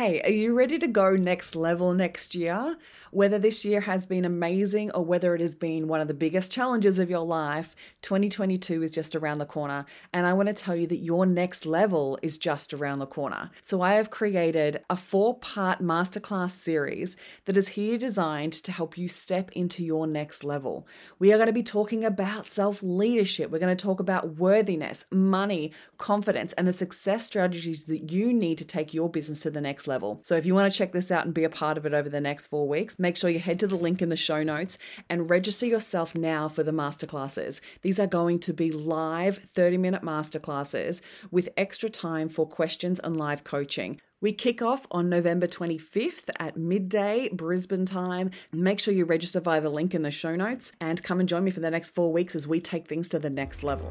Hey, are you ready to go next level next year? Whether this year has been amazing or whether it has been one of the biggest challenges of your life, 2022 is just around the corner. And I want to tell you that your next level is just around the corner. So I have created a four part masterclass series that is here designed to help you step into your next level. We are going to be talking about self leadership. We're going to talk about worthiness, money, confidence, and the success strategies that you need to take your business to the next level. So if you want to check this out and be a part of it over the next four weeks, make sure you head to the link in the show notes and register yourself now for the masterclasses. These are going to be live 30 minute masterclasses with extra time for questions and live coaching. We kick off on November 25th at midday Brisbane time. Make sure you register via the link in the show notes and come and join me for the next four weeks as we take things to the next level.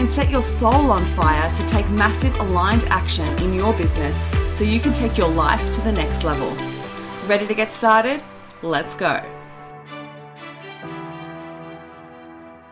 and set your soul on fire to take massive aligned action in your business so you can take your life to the next level. Ready to get started? Let's go.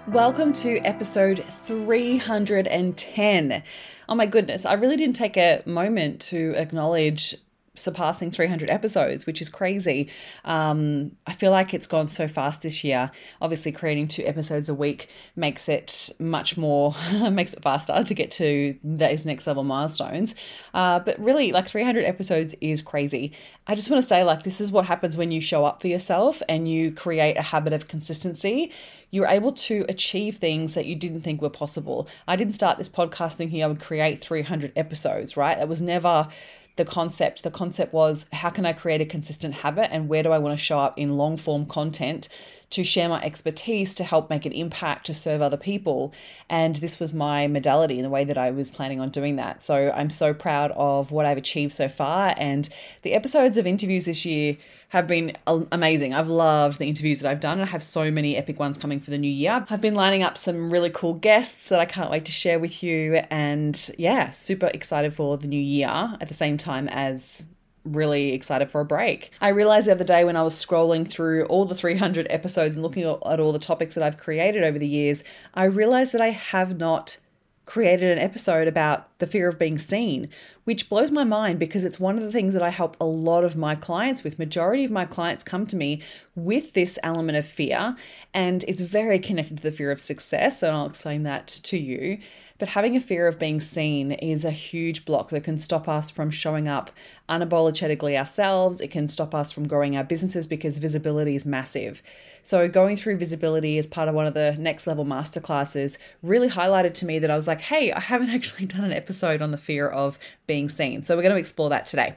Welcome to episode 310. Oh my goodness, I really didn't take a moment to acknowledge surpassing 300 episodes, which is crazy. Um, I feel like it's gone so fast this year. Obviously, creating two episodes a week makes it much more, makes it faster to get to those next level milestones. Uh, but really, like 300 episodes is crazy. I just want to say, like, this is what happens when you show up for yourself and you create a habit of consistency. You're able to achieve things that you didn't think were possible. I didn't start this podcast thinking I would create 300 episodes, right? That was never the concept. The concept was how can I create a consistent habit and where do I want to show up in long form content to share my expertise to help make an impact to serve other people. And this was my modality in the way that I was planning on doing that. So I'm so proud of what I've achieved so far. And the episodes of interviews this year have been amazing. I've loved the interviews that I've done. And I have so many epic ones coming for the new year. I've been lining up some really cool guests that I can't wait to share with you. And yeah, super excited for the new year at the same time as really excited for a break. I realized the other day when I was scrolling through all the 300 episodes and looking at all the topics that I've created over the years, I realized that I have not created an episode about the fear of being seen, which blows my mind because it's one of the things that I help a lot of my clients with. Majority of my clients come to me with this element of fear, and it's very connected to the fear of success, and I'll explain that to you. But having a fear of being seen is a huge block that can stop us from showing up unapologetically ourselves. It can stop us from growing our businesses because visibility is massive. So, going through visibility as part of one of the next level masterclasses really highlighted to me that I was like, hey, I haven't actually done an episode on the fear of being seen. So, we're going to explore that today.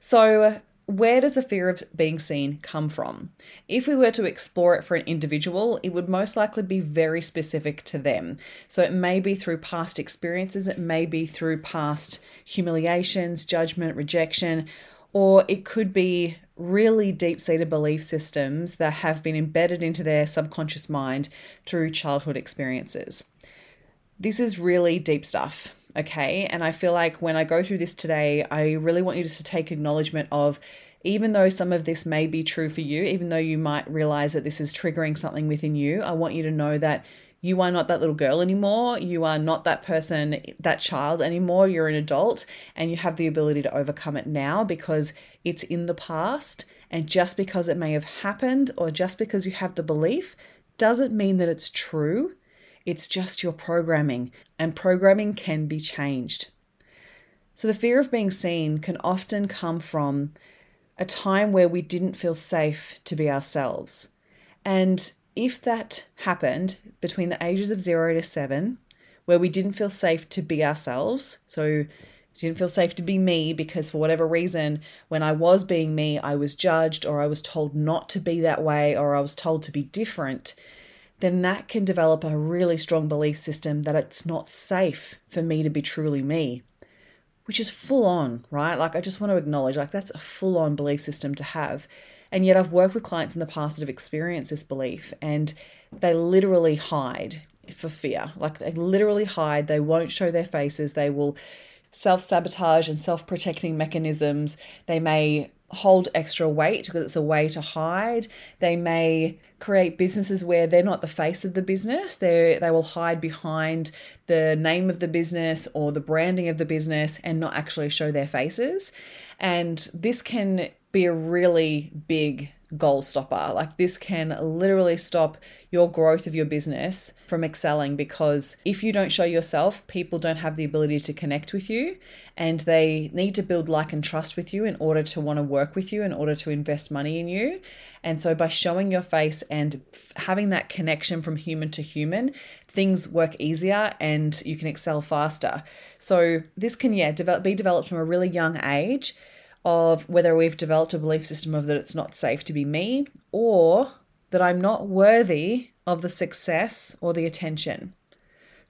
So, where does the fear of being seen come from? If we were to explore it for an individual, it would most likely be very specific to them. So it may be through past experiences, it may be through past humiliations, judgment, rejection, or it could be really deep seated belief systems that have been embedded into their subconscious mind through childhood experiences. This is really deep stuff okay? And I feel like when I go through this today, I really want you just to take acknowledgement of even though some of this may be true for you, even though you might realize that this is triggering something within you, I want you to know that you are not that little girl anymore. You are not that person, that child anymore. You're an adult and you have the ability to overcome it now because it's in the past. And just because it may have happened or just because you have the belief doesn't mean that it's true. It's just your programming, and programming can be changed. So, the fear of being seen can often come from a time where we didn't feel safe to be ourselves. And if that happened between the ages of zero to seven, where we didn't feel safe to be ourselves, so didn't feel safe to be me because for whatever reason when i was being me i was judged or i was told not to be that way or i was told to be different then that can develop a really strong belief system that it's not safe for me to be truly me, which is full on, right? Like, I just want to acknowledge, like, that's a full on belief system to have. And yet, I've worked with clients in the past that have experienced this belief and they literally hide for fear. Like, they literally hide, they won't show their faces, they will self sabotage and self protecting mechanisms. They may hold extra weight because it's a way to hide. They may create businesses where they're not the face of the business. They they will hide behind the name of the business or the branding of the business and not actually show their faces. And this can be a really big goal stopper. Like this can literally stop your growth of your business from excelling because if you don't show yourself, people don't have the ability to connect with you and they need to build like and trust with you in order to want to work with you, in order to invest money in you. And so by showing your face and having that connection from human to human, things work easier and you can excel faster. So this can yeah, develop be developed from a really young age of whether we've developed a belief system of that it's not safe to be me or that I'm not worthy of the success or the attention.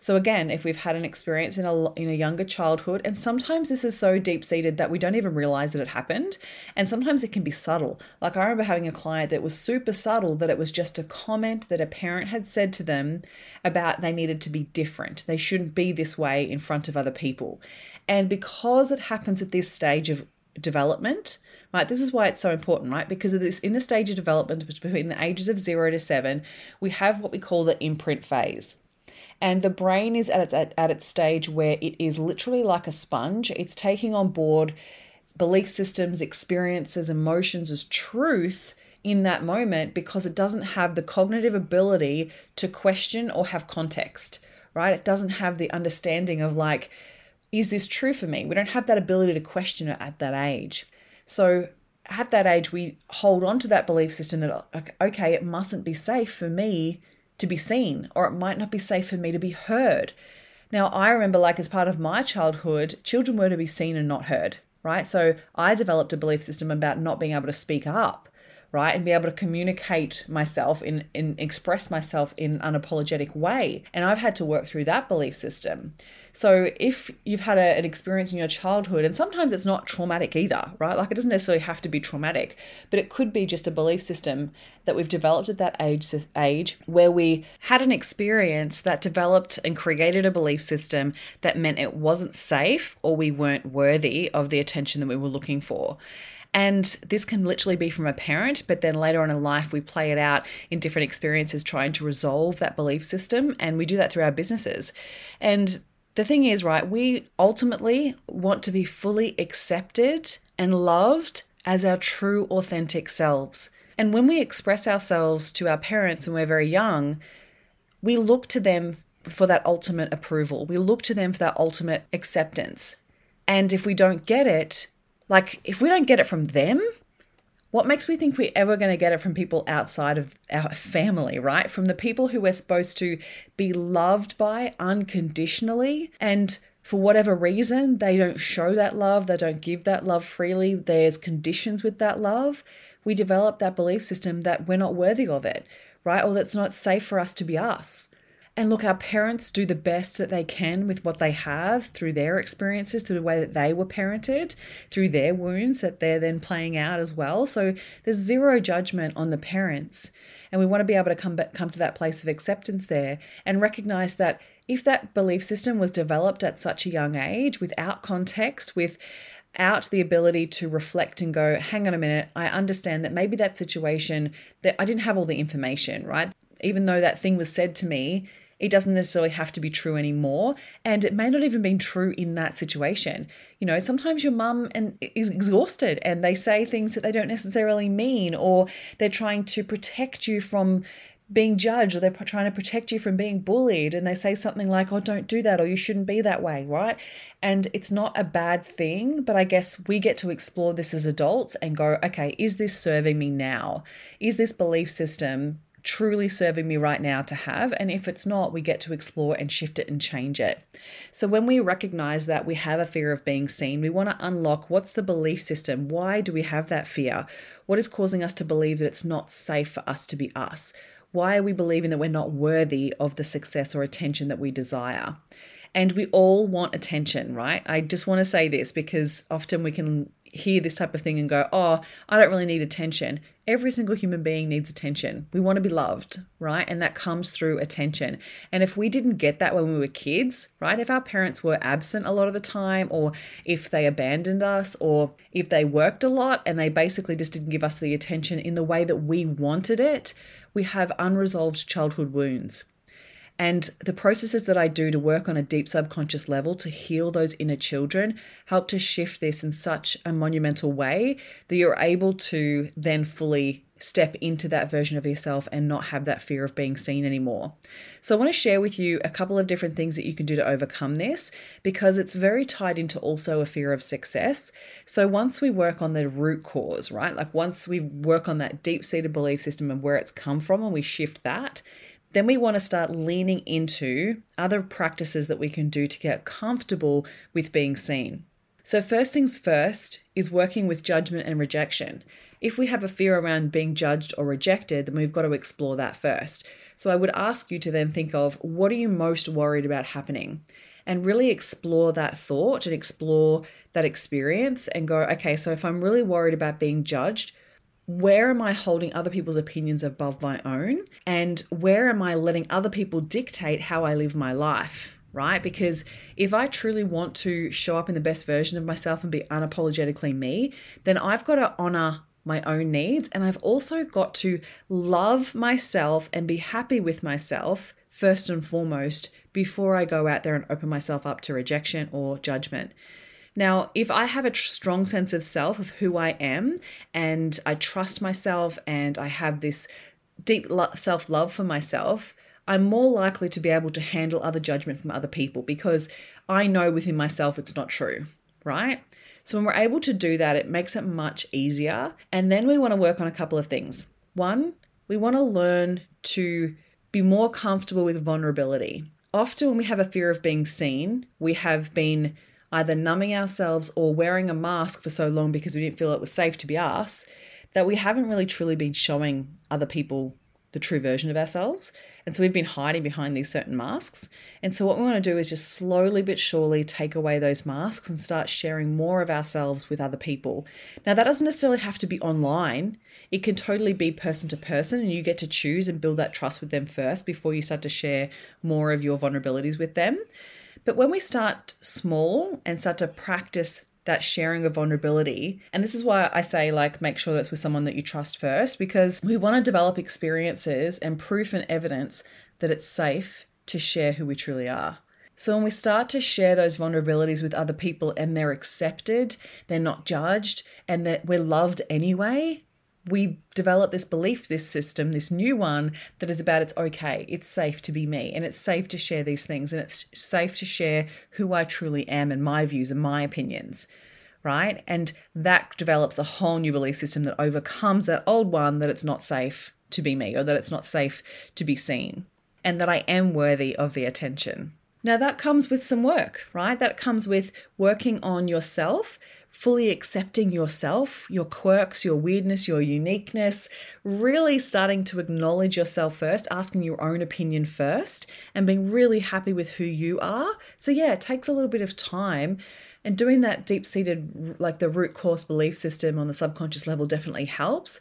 So again, if we've had an experience in a in a younger childhood and sometimes this is so deep seated that we don't even realize that it happened and sometimes it can be subtle. Like I remember having a client that was super subtle that it was just a comment that a parent had said to them about they needed to be different. They shouldn't be this way in front of other people. And because it happens at this stage of development, right? This is why it's so important, right? Because of this, in the stage of development between the ages of zero to seven, we have what we call the imprint phase. And the brain is at its at, at its stage where it is literally like a sponge. It's taking on board belief systems, experiences, emotions as truth in that moment because it doesn't have the cognitive ability to question or have context, right? It doesn't have the understanding of like, is this true for me? We don't have that ability to question it at that age. So at that age, we hold on to that belief system that, okay, it mustn't be safe for me to be seen, or it might not be safe for me to be heard. Now, I remember, like, as part of my childhood, children were to be seen and not heard, right? So I developed a belief system about not being able to speak up right and be able to communicate myself in, in express myself in an unapologetic way. And i've had to work through that belief system. So if you've had a, an experience in your childhood and sometimes it's not traumatic either right? Like it doesn't necessarily have to be traumatic but it could be just a belief system that we've developed at that age age where we had an experience that developed and created a belief system that meant it wasn't safe or we weren't worthy of the attention that we were looking for and this can literally be from a parent, but then later on in life, we play it out in different experiences trying to resolve that belief system. And we do that through our businesses. And the thing is, right, we ultimately want to be fully accepted and loved as our true, authentic selves. And when we express ourselves to our parents when we're very young, we look to them for that ultimate approval. We look to them for that ultimate acceptance. And if we don't get it, like, if we don't get it from them, what makes we think we're ever going to get it from people outside of our family, right? From the people who we're supposed to be loved by unconditionally. And for whatever reason, they don't show that love, they don't give that love freely, there's conditions with that love. We develop that belief system that we're not worthy of it, right? Or that's not safe for us to be us. And look, our parents do the best that they can with what they have through their experiences, through the way that they were parented, through their wounds that they're then playing out as well. So there's zero judgment on the parents. And we want to be able to come back, come to that place of acceptance there and recognize that if that belief system was developed at such a young age without context, without the ability to reflect and go, hang on a minute, I understand that maybe that situation that I didn't have all the information, right? Even though that thing was said to me, it doesn't necessarily have to be true anymore. And it may not even be true in that situation. You know, sometimes your mum and is exhausted and they say things that they don't necessarily mean, or they're trying to protect you from being judged or they're trying to protect you from being bullied and they say something like oh don't do that or you shouldn't be that way right and it's not a bad thing but i guess we get to explore this as adults and go okay is this serving me now is this belief system truly serving me right now to have. And if it's not, we get to explore and shift it and change it. So when we recognize that we have a fear of being seen, we want to unlock what's the belief system? Why do we have that fear? What is causing us to believe that it's not safe for us to be us? Why are we believing that we're not worthy of the success or attention that we desire? And we all want attention, right? I just want to say this because often we can hear this type of thing and go, oh, I don't really need attention. Every single human being needs attention. We want to be loved, right? And that comes through attention. And if we didn't get that when we were kids, right? If our parents were absent a lot of the time, or if they abandoned us, or if they worked a lot and they basically just didn't give us the attention in the way that we wanted it, we have unresolved childhood wounds. And the processes that I do to work on a deep subconscious level to heal those inner children help to shift this in such a monumental way that you're able to then fully step into that version of yourself and not have that fear of being seen anymore. So, I want to share with you a couple of different things that you can do to overcome this because it's very tied into also a fear of success. So, once we work on the root cause, right, like once we work on that deep seated belief system and where it's come from and we shift that, then we want to start leaning into other practices that we can do to get comfortable with being seen. So, first things first is working with judgment and rejection. If we have a fear around being judged or rejected, then we've got to explore that first. So, I would ask you to then think of what are you most worried about happening? And really explore that thought and explore that experience and go, okay, so if I'm really worried about being judged, where am I holding other people's opinions above my own? And where am I letting other people dictate how I live my life? Right? Because if I truly want to show up in the best version of myself and be unapologetically me, then I've got to honor my own needs and I've also got to love myself and be happy with myself first and foremost before I go out there and open myself up to rejection or judgment. Now, if I have a strong sense of self, of who I am, and I trust myself and I have this deep self love for myself, I'm more likely to be able to handle other judgment from other people because I know within myself it's not true, right? So when we're able to do that, it makes it much easier. And then we want to work on a couple of things. One, we want to learn to be more comfortable with vulnerability. Often, when we have a fear of being seen, we have been either numbing ourselves or wearing a mask for so long because we didn't feel it was safe to be us, that we haven't really truly been showing other people the true version of ourselves. And so we've been hiding behind these certain masks. And so what we want to do is just slowly but surely take away those masks and start sharing more of ourselves with other people. Now, that doesn't necessarily have to be online, it can totally be person to person, and you get to choose and build that trust with them first before you start to share more of your vulnerabilities with them. But when we start small and start to practice that sharing of vulnerability. And this is why I say, like, make sure that's with someone that you trust first, because we want to develop experiences and proof and evidence that it's safe to share who we truly are. So when we start to share those vulnerabilities with other people and they're accepted, they're not judged, and that we're loved anyway, we develop this belief, this system, this new one that is about it's okay, it's safe to be me, and it's safe to share these things, and it's safe to share who I truly am and my views and my opinions, right? And that develops a whole new belief system that overcomes that old one that it's not safe to be me or that it's not safe to be seen, and that I am worthy of the attention. Now, that comes with some work, right? That comes with working on yourself fully accepting yourself, your quirks, your weirdness, your uniqueness, really starting to acknowledge yourself first, asking your own opinion first, and being really happy with who you are. So, yeah, it takes a little bit of time. And doing that deep seated, like the root cause belief system on the subconscious level, definitely helps.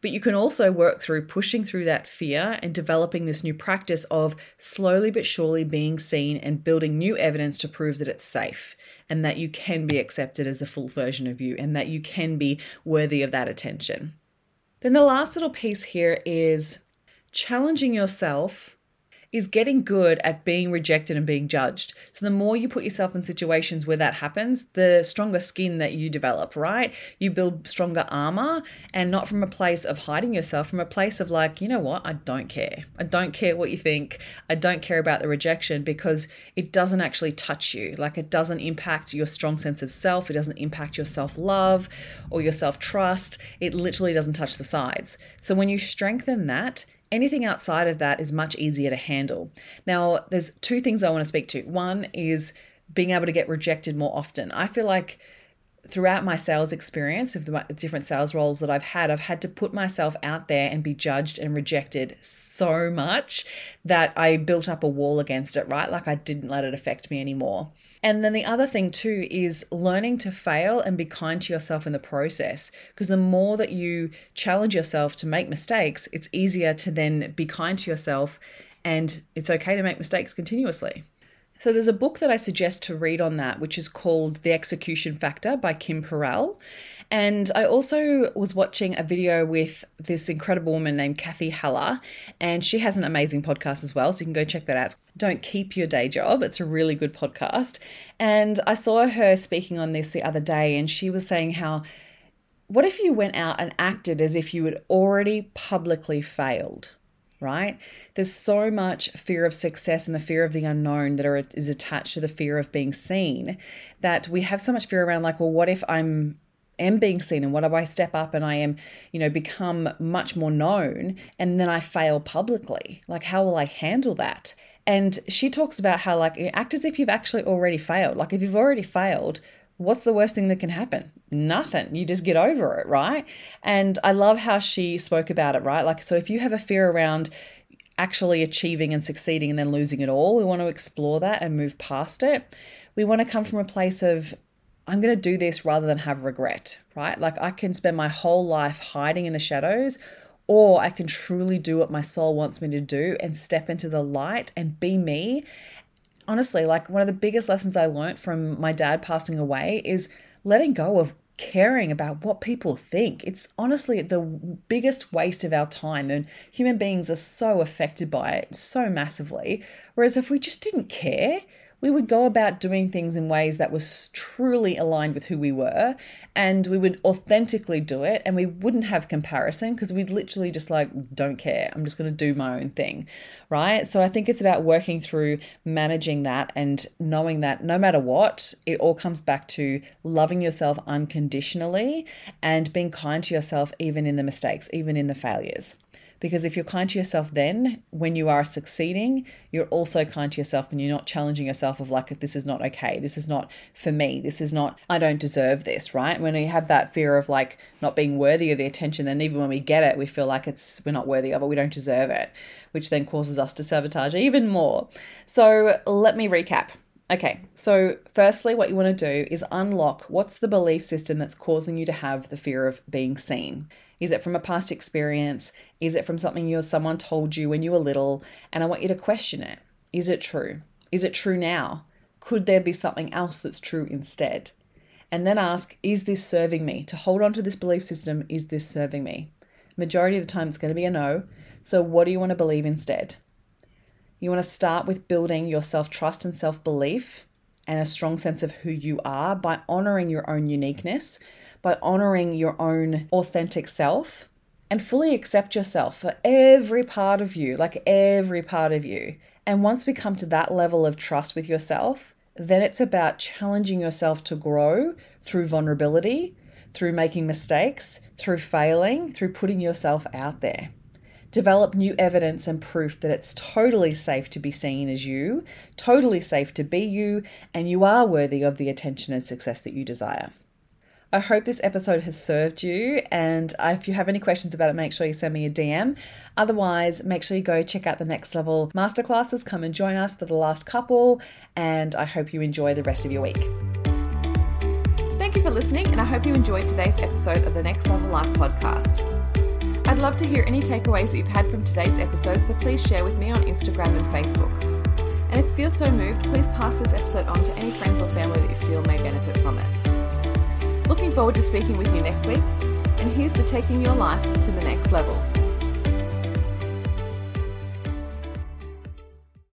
But you can also work through pushing through that fear and developing this new practice of slowly but surely being seen and building new evidence to prove that it's safe and that you can be accepted as a full version of you and that you can be worthy of that attention. Then the last little piece here is challenging yourself is getting good at being rejected and being judged. So the more you put yourself in situations where that happens, the stronger skin that you develop, right? You build stronger armor and not from a place of hiding yourself, from a place of like, you know what? I don't care. I don't care what you think. I don't care about the rejection because it doesn't actually touch you. Like it doesn't impact your strong sense of self. It doesn't impact your self-love or your self-trust. It literally doesn't touch the sides. So when you strengthen that, Anything outside of that is much easier to handle. Now, there's two things I want to speak to. One is being able to get rejected more often. I feel like throughout my sales experience of the different sales roles that I've had, I've had to put myself out there and be judged and rejected so much that I built up a wall against it, right? Like I didn't let it affect me anymore. And then the other thing too is learning to fail and be kind to yourself in the process. Because the more that you challenge yourself to make mistakes, it's easier to then be kind to yourself and it's okay to make mistakes continuously. So there's a book that I suggest to read on that, which is called The Execution Factor by Kim Perell. And I also was watching a video with this incredible woman named Cathy Heller, and she has an amazing podcast as well. So you can go check that out. Don't keep your day job. It's a really good podcast. And I saw her speaking on this the other day, and she was saying how what if you went out and acted as if you had already publicly failed? Right? There's so much fear of success and the fear of the unknown that are, is attached to the fear of being seen that we have so much fear around like, well, what if I'm am being seen and what if I step up and I am, you know, become much more known and then I fail publicly? Like how will I handle that? And she talks about how like act as if you've actually already failed. Like if you've already failed, what's the worst thing that can happen? Nothing. You just get over it, right? And I love how she spoke about it, right? Like, so if you have a fear around actually achieving and succeeding and then losing it all, we want to explore that and move past it. We want to come from a place of, I'm going to do this rather than have regret, right? Like, I can spend my whole life hiding in the shadows. Or I can truly do what my soul wants me to do and step into the light and be me honestly, like one of the biggest lessons I learned from my dad passing away is letting go of caring about what people think. It's honestly the biggest waste of our time, and human beings are so affected by it so massively. Whereas if we just didn't care, we would go about doing things in ways that was truly aligned with who we were and we would authentically do it and we wouldn't have comparison because we'd literally just like don't care. I'm just going to do my own thing. Right? So i think it's about working through managing that and knowing that no matter what it all comes back to loving yourself unconditionally and being kind to yourself even in the mistakes even in the failures because if you're kind to yourself then, when you are succeeding, you're also kind to yourself and you're not challenging yourself of like, this is not okay. This is not for me. This is not, I don't deserve this, right? When you have that fear of like not being worthy of the attention, then even when we get it, we feel like it's, we're not worthy of it, we don't deserve it, which then causes us to sabotage even more. So let me recap. Okay, so firstly, what you want to do is unlock what's the belief system that's causing you to have the fear of being seen. Is it from a past experience? Is it from something you someone told you when you were little? And I want you to question it. Is it true? Is it true now? Could there be something else that's true instead? And then ask, is this serving me? To hold on to this belief system, is this serving me? Majority of the time, it's going to be a no. So, what do you want to believe instead? You want to start with building your self trust and self belief and a strong sense of who you are by honoring your own uniqueness, by honoring your own authentic self and fully accept yourself for every part of you, like every part of you. And once we come to that level of trust with yourself, then it's about challenging yourself to grow through vulnerability, through making mistakes, through failing, through putting yourself out there. Develop new evidence and proof that it's totally safe to be seen as you, totally safe to be you, and you are worthy of the attention and success that you desire. I hope this episode has served you. And if you have any questions about it, make sure you send me a DM. Otherwise, make sure you go check out the next level masterclasses. Come and join us for the last couple. And I hope you enjoy the rest of your week. Thank you for listening, and I hope you enjoyed today's episode of the Next Level Life podcast. I'd love to hear any takeaways that you've had from today's episode, so please share with me on Instagram and Facebook. And if you feel so moved, please pass this episode on to any friends or family that you feel may benefit from it. Looking forward to speaking with you next week, and here's to taking your life to the next level.